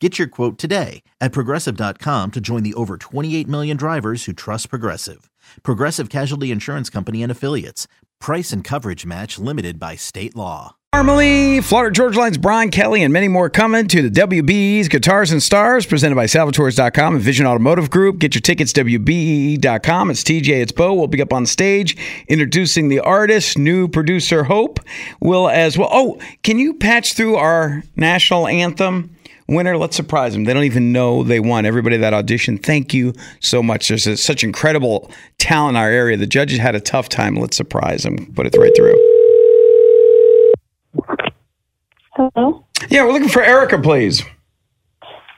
Get your quote today at progressive.com to join the over 28 million drivers who trust Progressive. Progressive Casualty Insurance Company and Affiliates. Price and coverage match limited by state law. Normally, Florida Georgia Line's Brian Kelley and many more coming to the WBEE's Guitars and Stars presented by Salvatores.com and Vision Automotive Group. Get your tickets, WBEE.com. It's TJ, it's Bo. We'll be up on stage introducing the artist, new producer Hope will as well. Oh, can you patch through our national anthem? Winner. Let's surprise them. They don't even know they won. Everybody that auditioned, thank you so much. There's a, such incredible talent in our area. The judges had a tough time. Let's surprise them. Put it right through. Hello, Yeah, we're looking for Erica, please.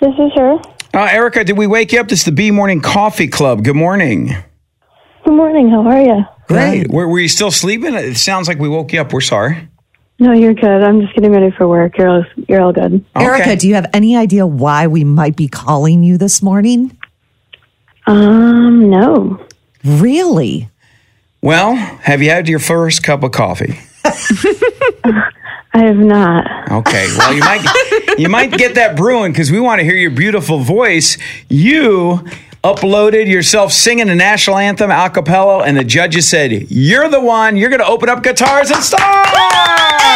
this is her. Uh, Erica, did we wake you up? This is the B Morning Coffee Club. Good morning. Good morning. How are you? Great. Were, were you still sleeping? It sounds like we woke you up. We're sorry. No, you're good. I'm just getting ready for work. You're all, you're all good. Erica, do you have any idea why we might be calling you this morning? Um, no. Really? Well, have you had your first cup of coffee? I have not. Okay. Well, you might you might get that brewing because we want to hear your beautiful voice. You uploaded yourself singing the national anthem a cappella, and the judges said you're the one. You're going to open up guitars and stars.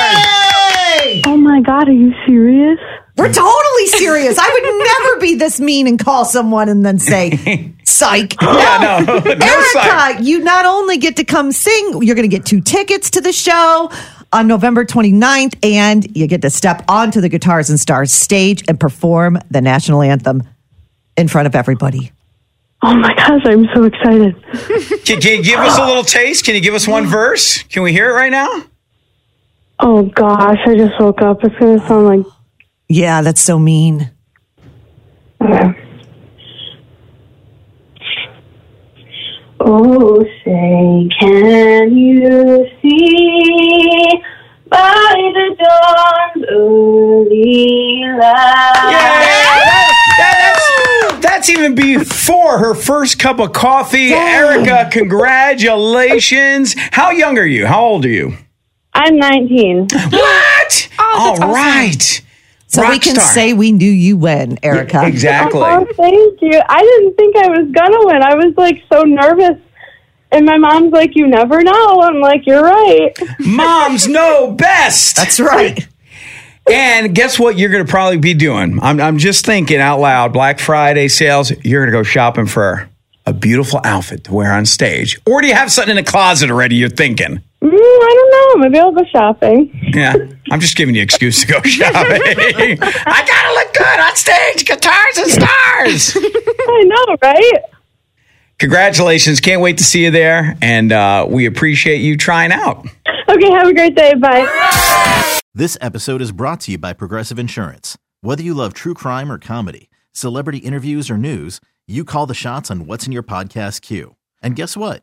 My God, are you serious? We're totally serious. I would never be this mean and call someone and then say, psych. No. Yeah, no, no Erica, psych. you not only get to come sing, you're going to get two tickets to the show on November 29th, and you get to step onto the Guitars and Stars stage and perform the national anthem in front of everybody. Oh my gosh, I'm so excited. Can, can you give us a little taste? Can you give us one verse? Can we hear it right now? Oh gosh, I just woke up. It's gonna sound like. Yeah, that's so mean. Okay. Oh, say, can you see by the dawn's early light? That- that's, that's even before her first cup of coffee. Erica, congratulations. How young are you? How old are you? I'm 19. What? Oh, All right. So we can star. say we knew you win, Erica. Exactly. Oh, thank you. I didn't think I was gonna win. I was like so nervous. And my mom's like, you never know. I'm like, you're right. Moms know best. That's right. And guess what you're going to probably be doing? I'm, I'm just thinking out loud. Black Friday sales, you're going to go shopping for a beautiful outfit to wear on stage. Or do you have something in the closet already you're thinking? Mm, I don't know. Maybe I'll go shopping. Yeah, I'm just giving you an excuse to go shopping. I got to look good on stage, guitars and stars. I know, right? Congratulations. Can't wait to see you there. And uh, we appreciate you trying out. Okay, have a great day. Bye. This episode is brought to you by Progressive Insurance. Whether you love true crime or comedy, celebrity interviews or news, you call the shots on what's in your podcast queue. And guess what?